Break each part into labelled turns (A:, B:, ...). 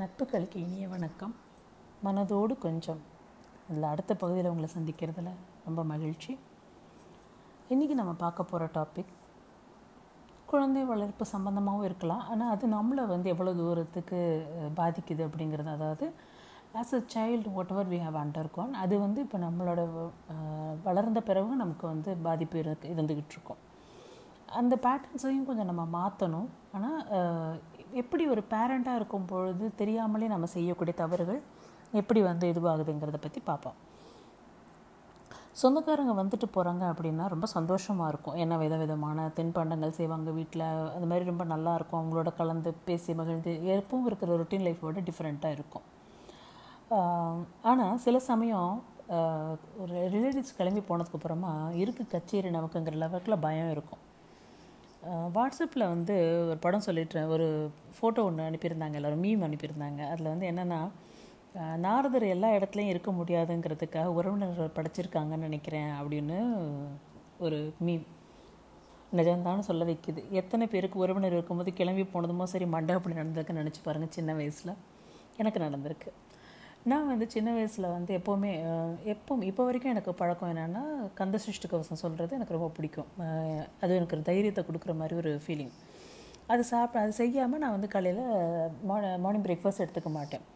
A: நட்புகளுக்கு இனிய வணக்கம். மனதோடு கொஞ்சம். அதில் அடுத்த பகுதியில் உங்களை சந்திக்கிறதுல ரொம்ப மகிழ்ச்சி. இன்றைக்கி நம்ம பார்க்க போகிற டாபிக் குழந்தை வளர்ப்பு சம்மந்தமாகவும் இருக்கலாம். ஆனால் அது நம்மளை வந்து எவ்வளோ தூரத்துக்கு பாதிக்குது அப்படிங்கிறது. அதாவது as a child whatever we have undergone அது வந்து இப்போ நம்மளோட வளர்ந்த பிறகு நமக்கு வந்து பாதிப்பு இருக்கு இருந்துக்கிட்டு இருக்கோம். அந்த பேட்டர்ன்ஸையும் கொஞ்சம் நம்ம மாற்றணும் ஆனால் எப்படி ஒரு பேரண்ட்டாக இருக்கும் பொழுது தெரியாமலே நம்ம செய்யக்கூடிய தவறுகள் எப்படி வந்து இதுவாகுதுங்கிறத பற்றி பார்ப்போம். சொந்தக்காரங்க வந்துட்டு போகிறாங்க அப்படின்னா ரொம்ப சந்தோஷமாக இருக்கும். ஏன்னா வித விதமான தின்பண்டங்கள் செய்வாங்க வீட்டில் அது மாதிரி ரொம்ப நல்லா இருக்கும். அவங்களோட கலந்து பேசி மகிழ்ந்து எப்பவும் இருக்கிற ரொட்டீன் லைஃபோட டிஃப்ரெண்ட்டாக இருக்கும். ஆனால் சில சமயம் ஒரு ரிலேட்டிவ்ஸ் கிளம்பி போனதுக்கு அப்புறமா இருக்கு கச்சேரி நமக்குங்கிற லெவலில் பயம் இருக்கும். வாட்ஸ்அப்பில் வந்து ஒரு படம் சொல்லிட்டுறேன் ஒரு ஃபோட்டோ ஒன்று அனுப்பியிருந்தாங்க எல்லோரும் மீம் அனுப்பியிருந்தாங்க. அதில் வந்து என்னென்னா நாரதர் எல்லா இடத்துலையும் இருக்க முடியாதுங்கிறதுக்காக உறவினர்கள் படைச்சிருக்காங்கன்னு நினைக்கிறேன் அப்படின்னு ஒரு மீம் நிஜம்தான்னு சொல்ல வைக்குது. எத்தனை பேருக்கு உறவினர் இருக்கும்போது கிளம்பி போனதுமோ சரி மண்டை அப்படி நடந்திருக்குன்னு நினச்சி பாருங்கள் சின்ன வயசில். எனக்கு நடந்திருக்கு. நான் வந்து சின்ன வயசில் வந்து எப்போவுமே எப்போவும் இப்போ வரைக்கும் எனக்கு பழக்கம் என்னென்னா கந்த சிருஷ்டி கவசம் சொல்கிறது எனக்கு ரொம்ப பிடிக்கும். அது எனக்கு ஒரு தைரியத்தை கொடுக்குற மாதிரி ஒரு ஃபீலிங் அது சாப்பிட அது செய்யாமல் நான் வந்து காலையில் மார்னிங் பிரேக்ஃபாஸ்ட் எடுத்துக்க மாட்டேன்.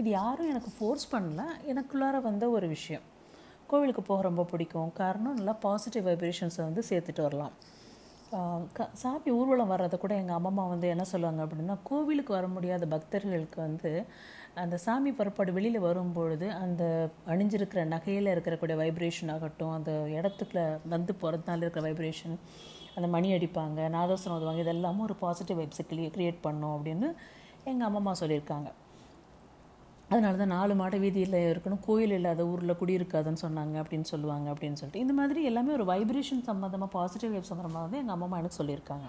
A: இது யாரும் எனக்கு ஃபோர்ஸ் பண்ணல. எனக்குள்ளார வந்த ஒரு விஷயம். கோவிலுக்கு போக ரொம்ப பிடிக்கும். காரணம் நல்லா பாசிட்டிவ் வைப்ரேஷன்ஸை வந்து சேர்த்துட்டு வரலாம். க சாமி ஊர்வலம் வர்றதை கூட எங்கள் அம்மா வந்து என்ன சொல்லுவாங்க அப்படின்னா கோவிலுக்கு வர முடியாத பக்தர்களுக்கு வந்து அந்த சாமி புறப்பாடு வெளியில் வரும்பொழுது அந்த அணிஞ்சிருக்கிற நகையில் இருக்கக்கூடிய வைப்ரேஷன் ஆகட்டும் அந்த இடத்துக்குள்ள வந்து போகிறதுனால இருக்கிற வைப்ரேஷன் அந்த மணி அடிப்பாங்க நாதோசனம் ஓதுவாங்க இதெல்லாமும் ஒரு பாசிட்டிவ் வைப்ஸை க்ரியேட் பண்ணும் அப்படின்னு எங்கள் அம்மா சொல்லியிருக்காங்க. அதனால தான் நாலு மாட வீதியில் இருக்கணும் கோயில் இல்லாத ஊரில் குடியிருக்காதுன்னு சொன்னாங்க அப்படின்னு சொல்லுவாங்க அப்படின்னு சொல்லிட்டு. இந்த மாதிரி எல்லாமே ஒரு வைப்ரேஷன் சம்மந்தமாக பாசிட்டிவ் வைப் சம்மந்தமாக வந்து எங்கள் அம்மா எனக்கு சொல்லியிருக்காங்க.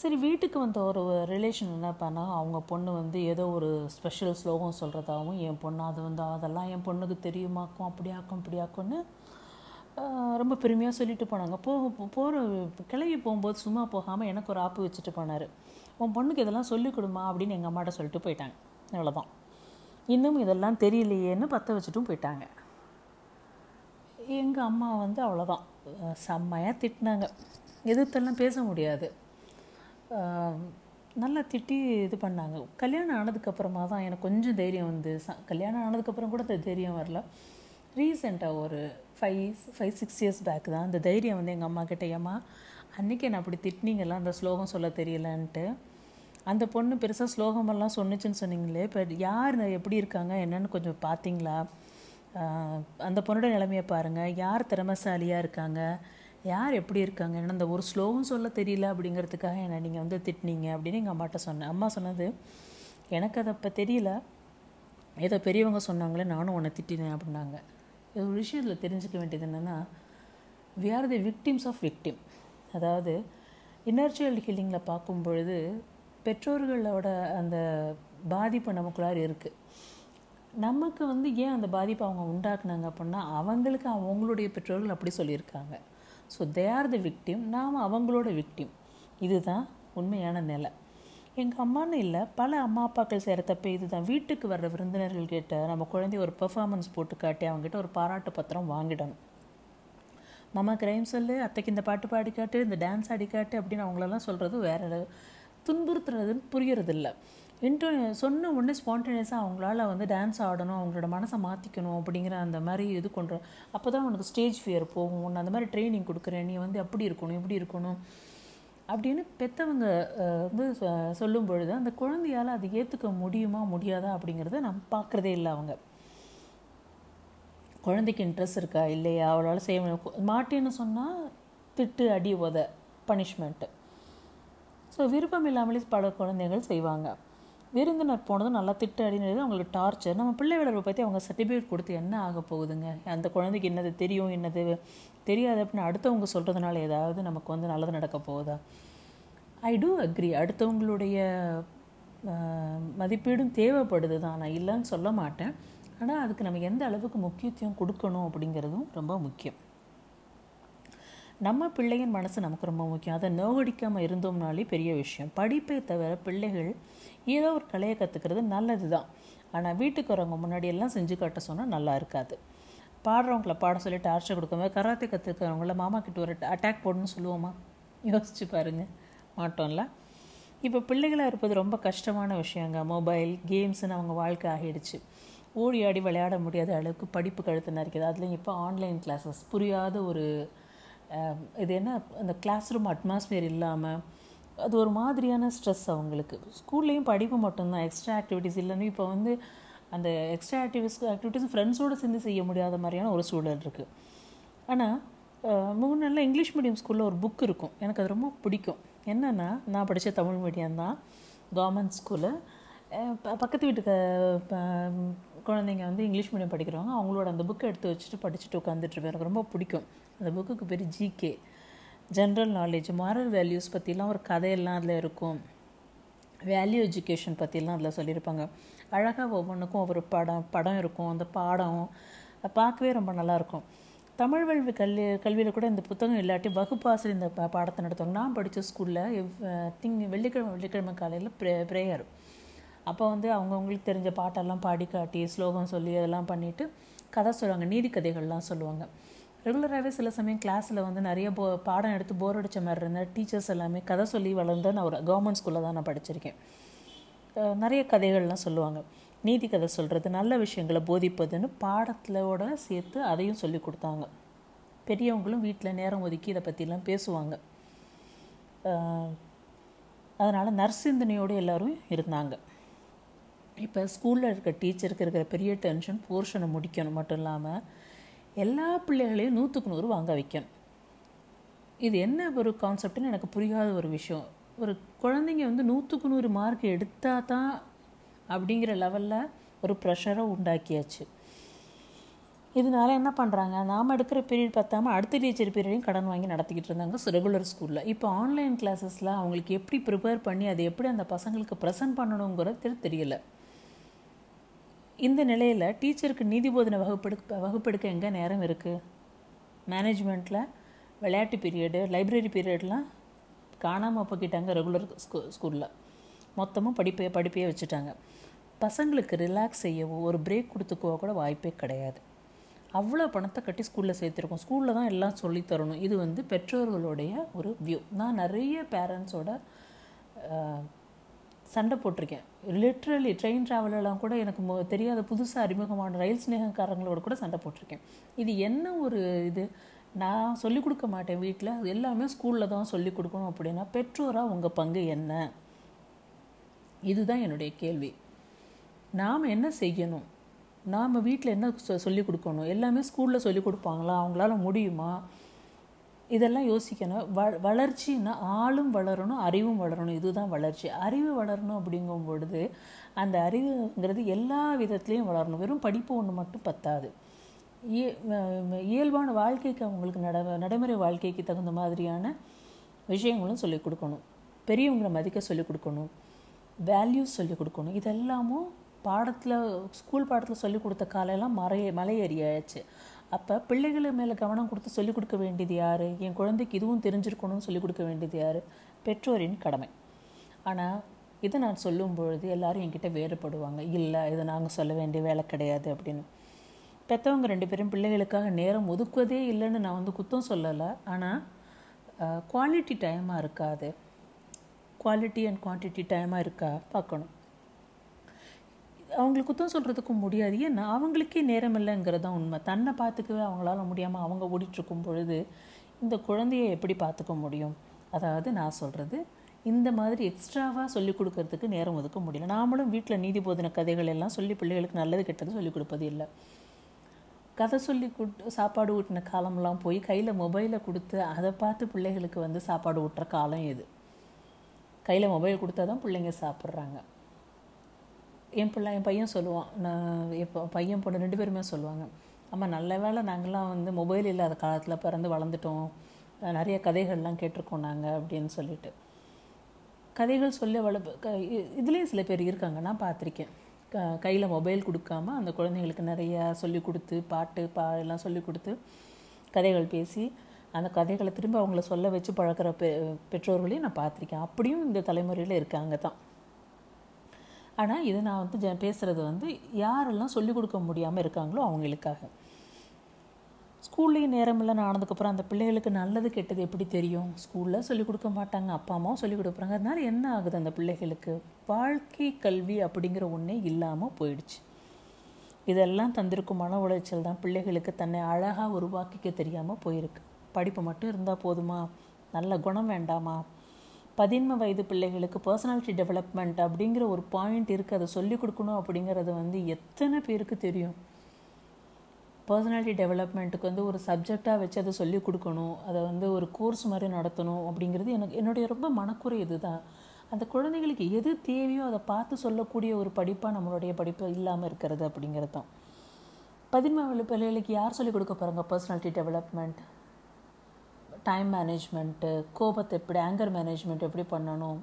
A: சரி வீட்டுக்கு வந்த ஒரு ரிலேஷன் என்ன பண்ணா அவங்க பொண்ணு வந்து ஏதோ ஒரு ஸ்பெஷல் ஸ்லோகம் சொல்கிறதாகவும் என் பொண்ணு அது வந்து அதெல்லாம் என் பொண்ணுக்கு தெரியுமாக்கும் அப்படியாக்கும் இப்படியாக்கும்னு ரொம்ப பெருமையாக சொல்லிட்டு போனாங்க. போக போகிற கிளவி போகும்போது சும்மா போகாமல் எனக்கு ஒரு ஆப்பு வச்சுட்டு போனார். உன் பொண்ணுக்கு இதெல்லாம் சொல்லிக் கொடுமா அப்படின்னு எங்கள் அம்மாட்ட சொல்லிட்டு போயிட்டாங்க. அவ்வளோதான் இன்னும் இதெல்லாம் தெரியலையேன்னு பற்ற வச்சுட்டும் போயிட்டாங்க. எங்கள் அம்மா வந்து அவ்வளோதான் செம்மையாக திட்டினாங்க. எதிர்த்தெல்லாம் பேச முடியாது. நல்லா திட்டி இது பண்ணாங்க. கல்யாணம் ஆனதுக்கப்புறமா தான் எனக்கு கொஞ்சம் தைரியம் வந்து ச- கல்யாணம் ஆனதுக்கப்புறம் கூட அந்த தைரியம் வரல. ரீசெண்டாக ஒரு five five six years back தான் அந்த தைரியம் வந்து எங்கள் அம்மா கிட்ட ஏம்மா அன்றைக்கி என்ன அப்படி திட்டினீங்கல்ல? அந்த ஸ்லோகம் சொல்ல தெரியலன்ட்டு. அந்த பொண்ணு பெருசாக ஸ்லோகமெல்லாம் சொன்னுச்சுன்னு சொன்னீங்களே இப்போ யார் எப்படி இருக்காங்க என்னன்னு கொஞ்சம் பார்த்தீங்களா? அந்த பொண்ணோட நிலைமையை பாருங்கள் யார் திறமைசாலியாக இருக்காங்க? யார் எப்படி இருக்காங்க? ஏன்னா அந்த ஒரு ஸ்லோகம் சொல்ல தெரியல அப்படிங்கிறதுக்காக என்ன நீங்கள் வந்து திட்டினீங்க அப்படின்னு எங்கள் அம்மாட்ட சொன்னேன். அம்மா சொன்னது எனக்கு அதை அப்போ தெரியல. ஏதோ பெரியவங்க சொன்னாங்களே நானும் உன்னை திட்டினேன் அப்படின்னாங்க. இது ஒரு விஷயத்தில் தெரிஞ்சுக்க வேண்டியது என்னென்னா we are the victims of victim அதாவது இன்னர்ச்சுவல் ஹீலிங்கில் பார்க்கும் பொழுது பெற்றோர்களோட அந்த பாதிப்பு நமக்குள்ளார் இருக்குது நமக்கு வந்து ஏன் அந்த பாதிப்பை அவங்க உண்டாக்குனாங்க அப்படின்னா அவங்களுக்கு அவங்களுடைய பெற்றோர்கள் அப்படி சொல்லியிருக்காங்க. So they are the victim நாம் அவங்களோட விக்டிம் இதுதான் உண்மையான நிலை. எங்கள் அம்மான்னு இல்லை பல அம்மா அப்பாக்கள் செய்கிற தப்பு இதுதான். வீட்டுக்கு வர்ற விருந்தினர்கள் கிட்ட நம்ம குழந்தைய ஒரு பெர்ஃபார்மன்ஸ் போட்டு காட்டி அவங்ககிட்ட ஒரு பாராட்டு பத்திரம் வாங்கிடணும். மாமா கிரைம் சொல்லு அத்தைக்கு இந்த பாட்டு பாடி காட்டு இந்த டான்ஸ் ஆடி காட்டு அப்படின்னு அவங்களெல்லாம் சொல்கிறது வேற துன்புறுத்துறதுன்னு புரியறதில்ல. இன்டோ சொன்ன உடனே ஸ்பான்டேனியஸாக அவங்களால வந்து டான்ஸ் ஆடணும் அவங்களோட மனசை மாற்றிக்கணும் அப்படிங்கிற அந்த மாதிரி இது கொண்டு அப்போ தான் உனக்கு ஸ்டேஜ் ஃபியர் போகும். நான் அந்த மாதிரி ட்ரைனிங் கொடுக்குறேன். நீ வந்து அப்படி இருக்கணும் இப்படி இருக்கணும் அப்படின்னு பெற்றவங்க வந்து சொல்லும் பொழுது அந்த குழந்தையால் அது ஏற்றுக்க முடியுமா முடியாதா அப்படிங்கிறத நம்ம பார்க்குறதே இல்லை அவங்க. குழந்தைக்கு இன்ட்ரெஸ்ட் இருக்கா இல்லையா? அவளால் செய்ய மாட்டேன்னு சொன்னால் திட்டு அடி உத பனிஷ்மெண்ட்டு ஸோ விருப்பம் இல்லாமலே பல குழந்தைகள் செய்வாங்க. விருந்தினர் போனதும் நல்லா திட்ட அடினது அவங்களுக்கு டார்ச்சர் நம்ம பிள்ளை வளர்ப்பை பற்றி அவங்க சர்டிஃபிகேட் கொடுத்து என்ன ஆக போகுதுங்க? அந்த குழந்தைக்கு என்னது தெரியும் என்னது? தெரியாது அப்படின்னு அடுத்தவங்க சொல்கிறதுனால ஏதாவது நமக்கு வந்து நல்லது நடக்க போகுதா? ஐ டூ அக்ரி அடுத்தவங்களுடைய மதிப்பீடும் தேவைப்படுது தான் நான் இல்லைன்னு சொல்ல மாட்டேன். ஆனால் அதுக்கு நம்ம எந்த அளவுக்கு முக்கியத்துவம் கொடுக்கணும் அப்படிங்கிறதும் ரொம்ப முக்கியம். நம்ம பிள்ளையின் மனசு நமக்கு ரொம்ப முக்கியம். அதை நோகடிக்காமல் இருந்தோம்னாலே பெரிய விஷயம். படிப்பை தவிர பிள்ளைகள் ஏதோ ஒரு கலையை கற்றுக்கிறது நல்லது தான் ஆனால் வீட்டுக்கு வரவங்க முன்னாடியெல்லாம் செஞ்சு காட்ட சொன்னால் நல்லா இருக்காது. பாடுறவங்கள பாட சொல்லி டார்ச்சர் கொடுக்காம கராத்தே கற்றுக்கிறவங்கள மாமா கிட்ட ஒரு அட்டாக் போடணும்னு சொல்லுவோமா? யோசிச்சு பாருங்கள் மாட்டோம்ல? இப்போ பிள்ளைகளாக இருப்பது ரொம்ப கஷ்டமான விஷயங்க. மொபைல் கேம்ஸ்னு அவங்க வாழ்க்கை ஆகிடுச்சு. ஓடி ஆடி விளையாட முடியாத அளவுக்கு படிப்பு கழுத்து நறுக்குது. அதுலேயும் இப்போ ஆன்லைன் கிளாஸஸ் புரியாத ஒரு இது என்ன அந்த கிளாஸ் ரூம் அட்மாஸ்பியர் இல்லாமல் அது ஒரு மாதிரியான ஸ்ட்ரெஸ் அவங்களுக்கு ஸ்கூல்லேயும் படிப்பு மட்டும்தான் எக்ஸ்ட்ரா ஆக்டிவிட்டீஸ் இல்லைன்னு இப்போ வந்து அந்த எக்ஸ்ட்ரா ஆக்டிவிஸ் ஆக்டிவிட்டீஸ் ஃப்ரெண்ட்ஸோடு சேர்ந்து செய்ய முடியாத மாதிரியான ஒரு சூழல் இருக்குது ஆனால் முன்னெல்லாம் இங்கிலீஷ் மீடியம் ஸ்கூலில் ஒரு புக் இருக்கும். எனக்கு அது ரொம்ப பிடிக்கும். என்னென்னா நான் படித்த தமிழ் மீடியம் தான் கவர்மெண்ட் ஸ்கூலு பக்கத்து வீட்டுக்கு குழந்தைங்க வந்து இங்கிலீஷ் மீடியம் படிக்கிறவங்க அவங்களோட அந்த புக்கை எடுத்து வச்சுட்டு படிச்சுட்டு உட்காந்துட்ருப்பேன் எனக்கு ரொம்ப பிடிக்கும். அந்த புக்குக்கு பேர் GK general knowledge moral values பற்றிலாம் ஒரு கதையெல்லாம் அதில் இருக்கும். வேல்யூ எஜுகேஷன் பற்றிலாம் அதில் சொல்லியிருப்பாங்க அழகாக ஒவ்வொன்றுக்கும் ஒவ்வொரு படம் படம் இருக்கும் அந்த பாடம் பார்க்கவே ரொம்ப நல்லாயிருக்கும். தமிழ் வல்வி கல்வி கல்வியில் கூட இந்த புத்தகம் இல்லாட்டி வகுப்பாசிரியர் இந்த பா பாடத்தை நடத்துவாங்க. நான் படித்த ஸ்கூலில் திங் வெள்ளிக்கிழமை வெள்ளிக்கிழமை காலையில் ப்ரே ப்ரேயர் அப்போ வந்து அவங்கவுங்களுக்கு தெரிஞ்ச பாட்டெல்லாம் பாடி காட்டி ஸ்லோகம் சொல்லி அதெல்லாம் பண்ணிவிட்டு கதை சொல்லுவாங்க. நீதி கதைகள்லாம் சொல்லுவாங்க. ரெகுலராகவே சில சமயம் கிளாஸில் வந்து நிறைய போ பாடம் எடுத்து போர் அடித்த மாதிரி இருந்தால் டீச்சர்ஸ் எல்லாமே கதை சொல்லி வளர்ந்த நான் ஒரு கவர்மெண்ட் ஸ்கூலில் தான் நான் படிச்சிருக்கேன். நிறைய கதைகள்லாம் சொல்லுவாங்க. நீதி கதை சொல்கிறது நல்ல விஷயங்களை போதிப்பதுன்னு பாடத்திலோட சேர்த்து அதையும் சொல்லி கொடுத்தாங்க. பெரியவங்களும் வீட்டில் நேரம் ஒதுக்கி இதை பற்றிலாம் பேசுவாங்க. அதனால் நற்சிந்தனையோடு எல்லோரும் இருந்தாங்க. இப்போ ஸ்கூலில் இருக்க டீச்சருக்கு இருக்கிற பெரிய டென்ஷன் போர்ஷனை முடிக்கணும் மட்டும் இல்லாமல் எல்லா பிள்ளைகளையும் நூற்றுக்கு நூறு வாங்க வைக்கணும். இது என்ன ஒரு கான்செப்ட்னு எனக்கு புரியாத ஒரு விஷயம். ஒரு குழந்தைங்க வந்து நூற்றுக்கு நூறு மார்க் எடுத்தால் தான் அப்படிங்கிற லெவலில் ஒரு ப்ரெஷரை உண்டாக்கியாச்சு. இதனால என்ன பண்ணுறாங்க நாம் எடுக்கிற பீரியட் பார்த்தாமல் அடுத்த டீச்சர் பீரியடையும் கடன் வாங்கி நடத்திக்கிட்டு இருந்தாங்க ரெகுலர் ஸ்கூலில் இப்போ ஆன்லைன் கிளாஸஸில் அவங்களுக்கு எப்படி ப்ரிப்பேர் பண்ணி அதை எப்படி அந்த பசங்களுக்கு ப்ரெசென்ட் பண்ணணுங்கிறது தெரியல. இந்த நிலையில் டீச்சருக்கு நீதி போதனை வகுப்பெடுக்க வகுப்பெடுக்க எங்கே நேரம் இருக்குது மேனேஜ்மெண்ட்டில் விளையாட்டு பீரியடு லைப்ரரி பீரியட்லாம் காணாமல் போக்கிட்டாங்க ரெகுலர் ஸ்கூ ஸ்கூலில் மொத்தமாக படிப்பே படிப்பையே வச்சுட்டாங்க. பசங்களுக்கு ரிலாக்ஸ் செய்யவோ ஒரு பிரேக் கொடுத்துக்கவோ கூட வாய்ப்பே கிடையாது. அவ்வளோ பணத்தை கட்டி ஸ்கூலில் சேர்த்துருக்கோம். ஸ்கூலில் தான் எல்லாம் சொல்லித் தரணும். இது வந்து பெற்றோர்களுடைய ஒரு வியூ நான் நிறைய பேரண்ட்ஸோட சண்டை போட்டிருக்கேன். லிட்ரலி ட்ரெயின் ட்ராவலெல்லாம் கூட எனக்கு தெரியாத புதுசாக அறிமுகமான ரயில் ஸ்நேகக்காரங்களோட கூட சண்டை போட்டிருக்கேன். இது என்ன ஒரு இது? நான் சொல்லிக் கொடுக்க மாட்டேன் வீட்டில் அது எல்லாமே ஸ்கூலில் தான் சொல்லிக் கொடுக்கணும் அப்படின்னா பெற்றோராக உங்கள் பங்கு என்ன? இதுதான் என்னுடைய கேள்வி. நாம் என்ன செய்யணும்? நாம் வீட்டில் என்ன சொ- சொல்லிக் கொடுக்கணும்? எல்லாமே ஸ்கூலில் சொல்லிக் கொடுப்பாங்களா? அவங்களால முடியுமா? இதெல்லாம் யோசிக்கணும். வ வளர்ச்சின்னா ஆளும் வளரணும் அறிவும் வளரணும். இதுதான் வளர்ச்சி. அறிவு வளரணும் அப்படிங்கும் பொழுது அந்த அறிவுங்கிறது எல்லா விதத்துலேயும் வளரணும். வெறும் படிப்பு ஒன்று மட்டும் பத்தாது. இய- இயல்பான வாழ்க்கைக்கு அவங்களுக்கு நட நடைமுறை வாழ்க்கைக்கு தகுந்த மாதிரியான விஷயங்களும் சொல்லிக் கொடுக்கணும். பெரியவங்களை மதிக்க சொல்லிக் கொடுக்கணும். வேல்யூஸ் சொல்லிக் கொடுக்கணும். இதெல்லாமும் பாடத்தில் ஸ்கூல் பாடத்தில் சொல்லிக் கொடுத்த காலையெல்லாம் மறைய மலையேறியாச்சு. அப்போ பிள்ளைகள் மேலே கவனம் கொடுத்து சொல்லிக் கொடுக்க வேண்டியது யார்? என் குழந்தைக்கு இதுவும் தெரிஞ்சிருக்கணும்னு சொல்லிக் கொடுக்க வேண்டியது யார்? பெற்றோரின் கடமை. ஆனால் இதை நான் சொல்லும் பொழுது எல்லாரும் என்கிட்ட வேறுபடுவாங்க. இல்லை இதை நாங்கள் சொல்ல வேண்டிய வேலை கிடையாது அப்படின்னு. பெற்றவங்க ரெண்டு பேரும் பிள்ளைகளுக்காக நேரம் ஒதுக்குவதே இல்லைன்னு நான் வந்து குத்தம் சொல்லலை. ஆனால் குவாலிட்டி டைமாக இருக்காது. குவாலிட்டி அண்ட் குவான்டிட்டி டைமாக இருக்கா? பார்க்கணும். அவங்களுக்கு குத்தம் சொல்கிறதுக்கும் முடியாது. ஏன்னா அவங்களுக்கே நேரம் இல்லைங்கிறது தான் உண்மை. தன்னை பார்த்துக்கவே அவங்களால முடியாமல் அவங்க ஓடிட்டுருக்கும் பொழுது இந்த குழந்தைய எப்படி பார்த்துக்க முடியும்? அதாவது நான் சொல்கிறது இந்த மாதிரி எக்ஸ்ட்ராவாக சொல்லிக் கொடுக்கறதுக்கு நேரம் ஒதுக்க முடியல. நாமளும் வீட்டில் நீதி போதன கதைகள் எல்லாம் சொல்லி பிள்ளைகளுக்கு நல்லது கெட்டது சொல்லிக் கொடுப்பது இல்லை. கதை சொல்லி கொடு சாப்பாடு ஊட்டின காலம்லாம் போய் கையில் மொபைலை கொடுத்து அதை பார்த்து பிள்ளைகளுக்கு வந்து சாப்பாடு ஊட்டுற காலம் இது. கையில் மொபைல் கொடுத்தா தான் பிள்ளைங்க சாப்பிட்றாங்க. என் பிள்ளை என் பையன் சொல்லுவான். நான் இப்போ பையன் பொண்ணு ரெண்டு பேருமே சொல்லுவாங்க. அம்மா நல்ல வேளை நாங்கள்லாம் வந்து மொபைல் இல்லாத காலத்தில் பிறந்து வளர்ந்துட்டோம். நிறைய கதைகள்லாம் கேட்டிருக்கோம் நாங்கள் அப்படின்னு சொல்லிட்டு. கதைகள் சொல்ல வளர்ப்பு க இதுலேயும் சில பேர் இருக்காங்க. நான் பார்த்துருக்கேன். க கையில் மொபைல் கொடுக்காம அந்த குழந்தைங்களுக்கு நிறைய சொல்லி கொடுத்து பாட்டு பா எல்லாம் சொல்லி கொடுத்து கதைகள் பேசி அந்த கதைகளை திரும்ப அவங்கள சொல்ல வச்சு பழக்கிற பெ பெற்றோர்களையும் நான் பார்த்துருக்கேன். அப்படியும் இந்த தலைமுறையில் இருக்காங்க தான். ஆனால் இது நான் வந்து ஜ பேசுகிறது வந்து யாரெல்லாம் சொல்லிக் கொடுக்க முடியாமல் இருக்காங்களோ அவங்களுக்காக. ஸ்கூல்லேயும் நேரமில்லை நான் ஆனதுக்கப்புறம் அந்த பிள்ளைகளுக்கு நல்லது கெட்டது எப்படி தெரியும்? ஸ்கூலில் சொல்லிக் கொடுக்க மாட்டாங்க அப்பா அம்மாவும் சொல்லிக் கொடுக்குறாங்க. அதனால என்ன ஆகுது அந்த பிள்ளைகளுக்கு? வாழ்க்கை கல்வி அப்படிங்கிற ஒன்றே இல்லாமல் போயிடுச்சு. இதெல்லாம் தந்திருக்கும் மன உளைச்சல் தான் பிள்ளைகளுக்கு தன்னை அழகாக உருவாக்கிக்க தெரியாமல் போயிருக்கு. படிப்பு மட்டும் இருந்தால் போதுமா? நல்ல குணம் வேண்டாமா? பதின்ம வயது பிள்ளைகளுக்கு பர்சனாலிட்டி டெவலப்மெண்ட் அப்படிங்கிற ஒரு பாயிண்ட் இருக்குது அதை சொல்லிக் கொடுக்கணும் அப்படிங்கிறது வந்து எத்தனை பேருக்கு தெரியும்? பர்சனாலிட்டி டெவலப்மெண்ட்டுக்கு வந்து ஒரு சப்ஜெக்டாக வச்சு அதை சொல்லிக் கொடுக்கணும். அதை வந்து ஒரு கோர்ஸ் மாதிரி நடத்தணும் அப்படிங்கிறது எனக்கு என்னுடைய ரொம்ப மனக்குறை இதுதான். அந்த குழந்தைகளுக்கு எது தேவையோ அதை பார்த்து சொல்லக்கூடிய ஒரு படிப்பாக நம்மளுடைய படிப்பு இல்லாமல் இருக்கிறது அப்படிங்கிறது தான் பதின்ம பிள்ளைகளுக்கு யார் சொல்லிக் கொடுக்க போகிறாங்க பர்சனாலிட்டி டெவலப்மெண்ட் டைம் மேனேஜ்மெண்ட்டு கோபத்தை எப்படி ஆங்கர் மேனேஜ்மெண்ட் எப்படி பண்ணணும்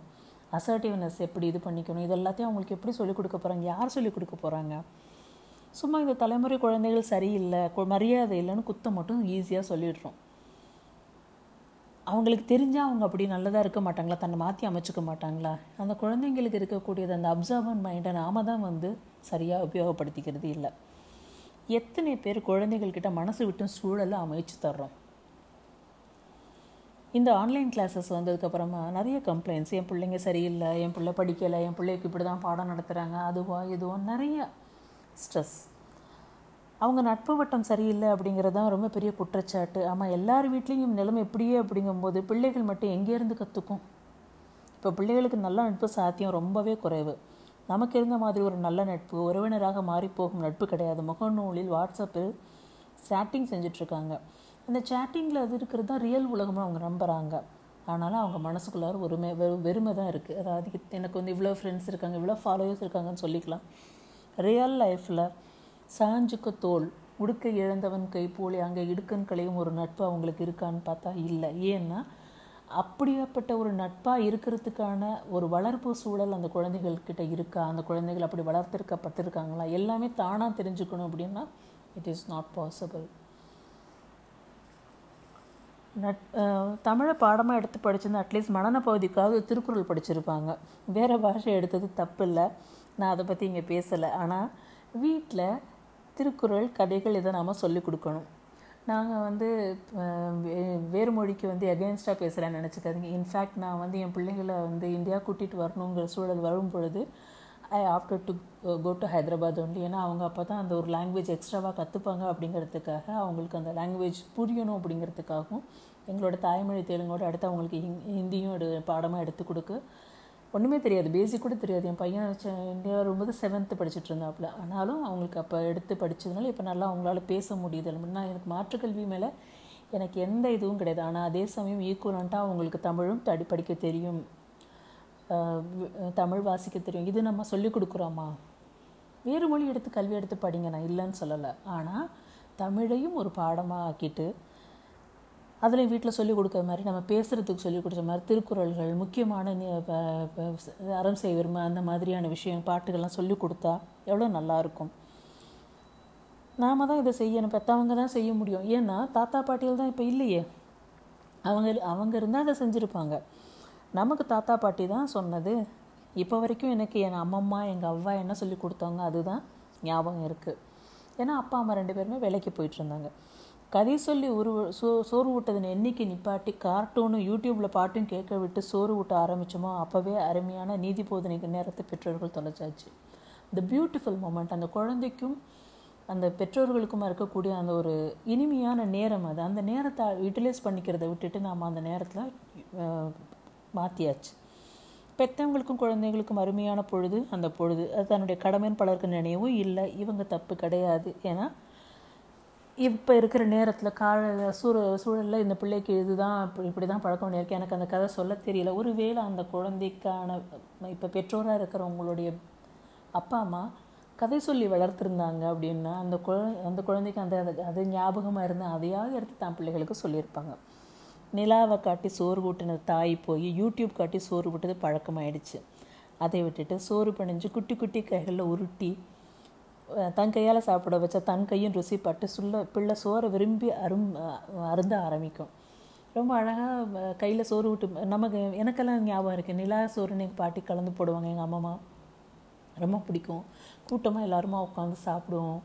A: அசர்ட்டிவ்னஸ் எப்படி இது பண்ணிக்கணும் இது எல்லாத்தையும் அவங்களுக்கு எப்படி சொல்லிக் கொடுக்க போகிறாங்க யார் சொல்லிக் கொடுக்க போகிறாங்க சும்மா இந்த தலைமுறை குழந்தைகள் சரியில்லை மரியாதை இல்லைன்னு குத்தம் மட்டும் ஈஸியாக சொல்லிடுறோம். அவங்களுக்கு தெரிஞ்சால் அவங்க அப்படி நல்லதாக இருக்க மாட்டாங்களா தன்னை மாற்றி அமைச்சிக்க மாட்டாங்களா? அந்த குழந்தைங்களுக்கு இருக்கக்கூடியது அந்த அப்சர்வன் மைண்டை நாம தான் வந்து சரியாக உபயோகப்படுத்திக்கிறது இல்லை. எத்தனை பேர் குழந்தைகள்கிட்ட மனசு விட்டும் சூழலை அமைச்சு தர்றோம்? இந்த ஆன்லைன் கிளாஸஸ் வந்ததுக்கப்புறமா நிறைய கம்ப்ளைண்ட்ஸ் என் பிள்ளைங்க சரியில்லை என் பிள்ளை படிக்கலை என் பிள்ளைக்கு இப்படி தான் பாடம் நடத்துகிறாங்க அதுவா இதுவா நிறைய ஸ்ட்ரெஸ் அவங்க நட்பு வட்டம் சரியில்லை அப்படிங்கிறது தான் ரொம்ப பெரிய குற்றச்சாட்டு. ஆமாம் எல்லார் வீட்லேயும் நிலைமை எப்படியே அப்படிங்கும்போது பிள்ளைகள் மட்டும் எங்கேருந்து கற்றுக்கும் இப்போ பிள்ளைகளுக்கு நல்ல நட்பு சாத்தியம் ரொம்பவே குறைவு. நமக்கு இருந்த மாதிரி ஒரு நல்ல நட்பு உறவினராக மாறிப்போகும் நட்பு கிடையாது. முகநூலில் வாட்ஸ்அப்பில் சேட்டிங் செஞ்சிட்ருக்காங்க அந்த சேட்டிங்கில் அது இருக்கிறது தான் ரியல் உலகம்னு அவங்க நம்புகிறாங்க ஆனாலும் அவங்க மனசுக்குள்ளார ஒருமை வெறு வெறுமை தான் இருக்குது அதாவது எனக்கு வந்து இவ்வளோ ஃப்ரெண்ட்ஸ் இருக்காங்க இவ்வளோ ஃபாலோவர்ஸ் இருக்காங்கன்னு சொல்லிக்கலாம். ரியல் லைஃப்பில் சாஞ்சுக்கு தோல் உடுக்க இழந்தவன் கை போலி அங்கே இடுக்கன்களையும் ஒரு நட்பு அவங்களுக்கு இருக்கான்னு பார்த்தா இல்லை. ஏன்னா அப்படியாப்பட்ட ஒரு நட்பாக இருக்கிறதுக்கான ஒரு வளர்ப்பு சூழல் அந்த குழந்தைகள்கிட்ட இருக்கா? அந்த குழந்தைகள் அப்படி வளர்த்திருக்கப்பட்டிருக்காங்களா? எல்லாமே தானாக தெரிஞ்சுக்கணும் அப்படின்னா it is not possible but தமிழை பாடமாக எடுத்து படிச்சிருந்தா அட்லீஸ்ட் மனன பகுதிக்காவது திருக்குறள் படிச்சிருப்பாங்க. வேறு பாஷை எடுத்தது தப்பு இல்லை நான் அதை பற்றி இங்கே பேசலை. ஆனால் வீட்டில் திருக்குறள் கதைகள் இதை நாம் சொல்லிக் கொடுக்கணும். நாங்கள் வந்து வேறு மொழிக்கு வந்து எகெயின்ஸ்டாக பேசுகிறேன்னு நினச்சிக்காதீங்க. இன்ஃபேக்ட் நான் வந்து என் பிள்ளைங்களை வந்து இந்தியா கூட்டிகிட்டு வரணுங்கிற சூழல் வரும் பொழுது I after to go to Hyderabad only ஏன்னா அவங்க அப்போ தான் அந்த ஒரு லாங்குவேஜ் எக்ஸ்ட்ராவாக கற்றுப்பாங்க அப்படிங்கிறதுக்காக அவங்களுக்கு அந்த லாங்குவேஜ் புரியணும் அப்படிங்கிறதுக்காகவும் எங்களோட தாய்மொழி தெலுங்கோடு அடுத்து அவங்களுக்கு ஹிந்தியும் எடு பாடமாக எடுத்து கொடுக்க. ஒன்றுமே தெரியாது. பேசிக் கூட தெரியாது. என் பையன் இந்தியா வரும்போது செவன்த்து படிச்சுட்டு இருந்தாப்புல. ஆனாலும் அவங்களுக்கு அப்போ எடுத்து படித்ததுனால இப்போ நல்லா அவங்களால பேச முடியுது. அப்படின்னா எனக்கு மாற்றுக்கல்வி மேலே எனக்கு எந்த இதுவும் கிடையாது. ஆனால் அதே சமயம் ஈக்குவலண்ட்டாக அவங்களுக்கு தமிழும் தடி படிக்க தெரியும். தமிழ் வாசிக்க தெரியும். இது நம்ம சொல்லிக் கொடுக்குறோமா? வேறு மொழி எடுத்து கல்வி எடுத்து படிங்க. நான் இல்லைன்னு சொல்லலை. ஆனால் தமிழையும் ஒரு பாடமாக ஆக்கிட்டு அதில் வீட்டில் சொல்லிக் கொடுக்குற மாதிரி நம்ம பேசுகிறதுக்கு சொல்லிக் கொடுத்த மாதிரி திருக்குறள்கள் முக்கியமான அறம் செய்வருமை அந்த மாதிரியான விஷயம் பாட்டுகள்லாம் சொல்லிக் கொடுத்தா எவ்வளோ நல்லாயிருக்கும் நாம் தான் இதை செய்யணும். பெற்றவங்க தான் செய்ய முடியும். ஏன்னா தாத்தா பாட்டிகள் தான் இப்போ இல்லையே. அவங்க அவங்க இருந்தால் அதை செஞ்சுருப்பாங்க. நமக்கு தாத்தா பாட்டி தான் சொன்னது. இப்போ வரைக்கும் எனக்கு என் அம்மம்மா எங்கள் அவ்வா என்ன சொல்லி கொடுத்தாங்க அதுதான் ஞாபகம் இருக்குது ஏன்னா அப்பா அம்மா ரெண்டு பேருமே வேலைக்கு போயிட்டு இருந்தாங்க. கதை சொல்லி உரு சோ சோறு ஊட்டதன் எண்ணிக்கை நிப்பாட்டி கார்ட்டூனும் யூடியூப்பில் பாட்டும் கேட்க விட்டு சோறு ஊட்ட ஆரம்பித்தோமோ அப்போவே அருமையான நீதி போதனைக்கு நேரத்தை பெற்றோர்கள் தொலைச்சாச்சு. இந்த பியூட்டிஃபுல் மூமெண்ட் அந்த குழந்தைக்கும் அந்த பெற்றோர்களுக்குமா இருக்கக்கூடிய அந்த ஒரு இனிமையான நேரம் அது. அந்த நேரத்தை யூட்டிலைஸ் பண்ணிக்கிறத விட்டுட்டு நாம் அந்த நேரத்தில் மாற்றியாச்சு பெற்றவங்களுக்கும் குழந்தைங்களுக்கும் அருமையான பொழுது அந்த பொழுது. அது தன்னுடைய கடமைன்னு பலருக்கு நினைவும் இல்லை. இவங்க தப்பு கிடையாது. ஏன்னா இப்போ இருக்கிற நேரத்தில் கால சூழ சூழலில் இந்த பிள்ளைக்கு இதுதான் இப்படி இப்படி தான் பழக்கம் பண்ணியிருக்கேன் எனக்கு அந்த கதை சொல்ல தெரியல. ஒருவேளை அந்த குழந்தைக்கான இப்போ பெற்றோராக இருக்கிறவங்களுடைய அப்பா அம்மா கதை சொல்லி வளர்த்துருந்தாங்க அப்படின்னா அந்த குழ அந்த குழந்தைக்கு அந்த அது ஞாபகமாக இருந்தால் அதையாவது எடுத்து தான் பிள்ளைகளுக்கு சொல்லியிருப்பாங்க. நிலாவை காட்டி சோறு ஊட்டின தாய் போய் யூடியூப் காட்டி சோறு ஊட்டுறது பழக்கமாயிடுச்சு. அதை விட்டுட்டு சோறு பிணைஞ்சு குட்டி குட்டி கைகளில் உருட்டி தன் கையால் சாப்பிட வச்சா தன் கையும் ருசி பட்டு சுள்ள பிள்ளை சோறை விரும்பி அரும் அருந்த ஆரம்பிக்கும். ரொம்ப அழகாக கையில் சோறு விட்டு நமக்கு எனக்கெல்லாம் ஞாபகம் இருக்குது நிலா சோறுன்னு எங்கள் பாட்டி கலந்து போடுவாங்க எங்கள் அம்மா ரொம்ப பிடிக்கும். கூட்டமாக எல்லாருமா உட்காந்து சாப்பிடுவோம்.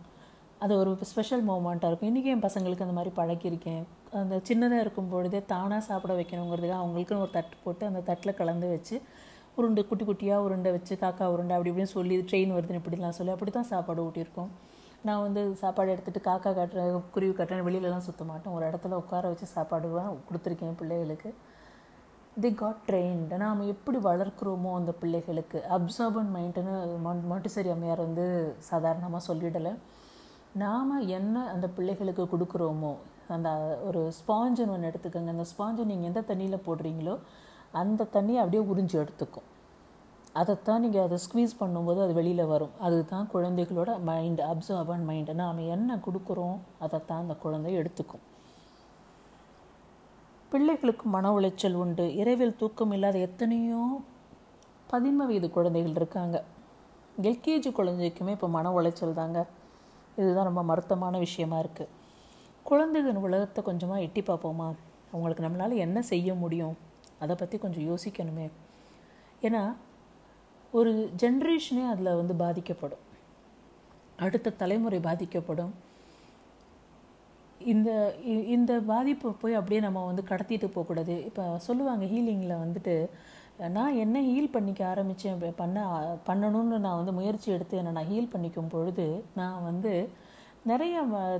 A: அது ஒரு ஸ்பெஷல் மூமெண்ட்டாக இருக்கும். இன்றைக்கி என் பசங்களுக்கு அந்த மாதிரி பழக்கியிருக்கேன் அந்த சின்னதாக இருக்கும் பொழுதே தானாக சாப்பிட வைக்கணுங்கிறதுக்காக அவங்களுக்குன்னு ஒரு தட்டு போட்டு அந்த தட்டில் கலந்து வச்சு உருண்டை குட்டி குட்டியாக உருண்டை வச்சு காக்கா உருண்டை அப்படி இப்படின்னு சொல்லி ட்ரெயின் வருதுன்னு இப்படிலாம் சொல்லி அப்படி தான் சாப்பாடு ஊட்டியிருக்கோம். நான் வந்து சாப்பாடு எடுத்துகிட்டு காக்கா கட்டுற குருவி கட்டுறேன் வெளியிலலாம் சுற்ற மாட்டேன். ஒரு இடத்துல உட்கார வச்சு சாப்பாடு கொடுத்துருக்கேன் பிள்ளைகளுக்கு. தி காட் ட்ரெயின்டு நாம் எப்படி வளர்க்குறோமோ அந்த பிள்ளைகளுக்கு. அப்சர்பன் மைண்டுன்னு மாட்டுசரி அம்மையார் வந்து சாதாரணமாக சொல்லிடலை. நாம் என்ன அந்த பிள்ளைகளுக்கு கொடுக்குறோமோ அந்த ஒரு ஸ்பாஞ்சுன்னு ஒன்று எடுத்துக்கோங்க. அந்த ஸ்பாஞ்சை நீங்கள் எந்த தண்ணியில் போடுறீங்களோ அந்த தண்ணியை அப்படியே உறிஞ்சி எடுத்துக்கும். அதைத்தான் நீங்கள் அதை ஸ்க்வீஸ் பண்ணும்போது அது வெளியில் வரும். அதுதான் குழந்தைகளோட மைண்ட் அப்சர்வன் மைண்டு நாம் என்ன கொடுக்குறோம் அதைத்தான் அந்த குழந்தை எடுத்துக்கும். பிள்ளைகளுக்கு மன உளைச்சல் உண்டு. இரவில் தூக்கம் இல்லாத எத்தனையோ பதின்ம வயது குழந்தைகள் இருக்காங்க. எல்கேஜி குழந்தைக்குமே இப்போ மன உளைச்சல் தாங்க. இதுதான் ரொம்ப வருத்தமான விஷயமா இருக்குது குழந்தைகள் உலகத்தை கொஞ்சமாக எட்டி பார்ப்போமா? அவங்களுக்கு நம்மளால் என்ன செய்ய முடியும்? அதை பற்றி கொஞ்சம் யோசிக்கணுமே. ஏன்னா ஒரு ஜென்ரேஷனே அதில் வந்து பாதிக்கப்படும். அடுத்த தலைமுறை பாதிக்கப்படும். இந்த இந்த பாதிப்பு போய் அப்படியே நம்ம வந்து கடத்திட்டு போகக்கூடாது. இப்போ சொல்லுவாங்க ஹீலிங்கில் வந்துட்டு நான் என்ன ஹீல் பண்ணிக்க ஆரம்பித்தேன் பண்ண பண்ணணும்னு நான் வந்து முயற்சி எடுத்து என்னை நான் ஹீல் பண்ணிக்கும் பொழுது நான் வந்து நிறைய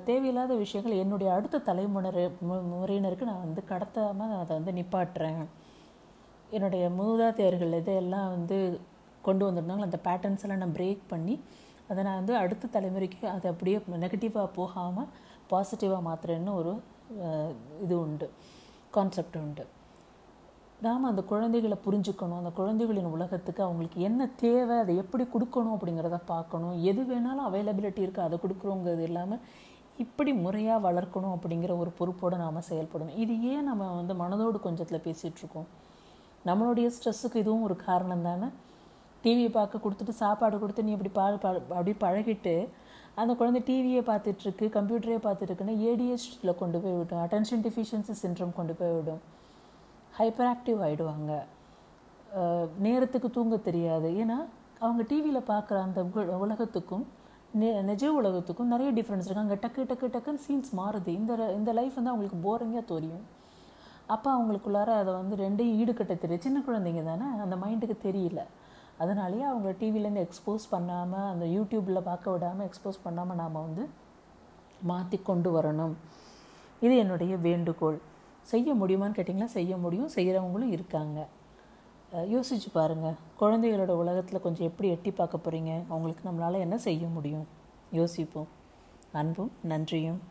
A: தேவையில்லாத விஷயங்கள் என்னுடைய அடுத்த தலைமுறை முறையினருக்கு நான் வந்து கடத்தாமல் அதை வந்து நிப்பாட்டுறேன். என்னுடைய மூதாதையர்கள் இதையெல்லாம் வந்து கொண்டு வந்திருந்தாங்க. அந்த பேட்டர்ன்ஸ் எல்லாம் நான் பிரேக் பண்ணி அதை நான் வந்து அடுத்த தலைமுறைக்கு அதை அப்படியே நெகட்டிவாக போகாமல் பாசிட்டிவாக மாத்துறேன்னு ஒரு இது உண்டு கான்செப்ட் உண்டு. நாம் அந்த குழந்தைகளை புரிஞ்சுக்கணும். அந்த குழந்தைகளின் உலகத்துக்கு அவங்களுக்கு என்ன தேவை அதை எப்படி கொடுக்கணும் அப்படிங்கிறத பார்க்கணும். எது வேணாலும் அவைலபிலிட்டி இருக்குது அதை கொடுக்குறோங்கிறது இல்லாமல் இப்படி முறையாக வளர்க்கணும் அப்படிங்கிற ஒரு பொறுப்போடு நாம் செயல்படணும். இது ஏன் நம்ம வந்து மனதோடு கொஞ்சத்தில் பேசிகிட்ருக்கோம் நம்மளுடைய ஸ்ட்ரெஸ்ஸுக்கு இதுவும் ஒரு காரணம் தானே? டிவியை பார்க்க கொடுத்துட்டு சாப்பாடு கொடுத்து நீ இப்படி பா அப்படி பழகிட்டு அந்த குழந்தை டிவியை பார்த்துட்ருக்கு கம்ப்யூட்டரே பார்த்துட்டுருக்குன்னா ஏடிஹெச்டியில் கொண்டு போய் விடும் அட்டென்ஷன் டிஃபிஷியன்சி சின்ட்ரம் கொண்டு போய் விடும் ஹைப்பர் ஆக்டிவ் ஆகிடுவாங்க நேரத்துக்கு தூங்க தெரியாது. ஏன்னா அவங்க டிவியில் பார்க்குற அந்த உலகத்துக்கும் நெ நிஜ உலகத்துக்கும் நிறைய டிஃப்ரென்ஸ் இருக்குது அங்கே டக்கு டக்கு டக்குன்னு சீன்ஸ் மாறுது. இந்த இந்த லைஃப் வந்து அவங்களுக்கு போரிங்காக தெரியும். அப்போ அவங்களுக்குள்ளார அதை வந்து ரெண்டையும் ஈடுகட்ட தெரியும். சின்ன குழந்தைங்க தானே அந்த மைண்டுக்கு தெரியல. அதனாலேயே அவங்க டிவிலேருந்து எக்ஸ்போஸ் பண்ணாமல் அந்த யூடியூப்பில் பார்க்க விடாமல் எக்ஸ்போஸ் பண்ணாமல் நாம் வந்து மாற்றி கொண்டு வரணும். இது என்னுடைய வேண்டுகோள். செய்ய முடியுமான்னு கேட்டிங்கன்னா செய்ய முடியும். செய்கிறவங்களும் இருக்காங்க. யோசிச்சு பாருங்கள் குழந்தைகளோட உலகத்தில் கொஞ்சம் எப்படி எட்டி பார்க்க போகிறீங்க அவங்களுக்கு நம்மளால் என்ன செய்ய முடியும்? யோசிப்போம். அன்பும் நன்றியும்.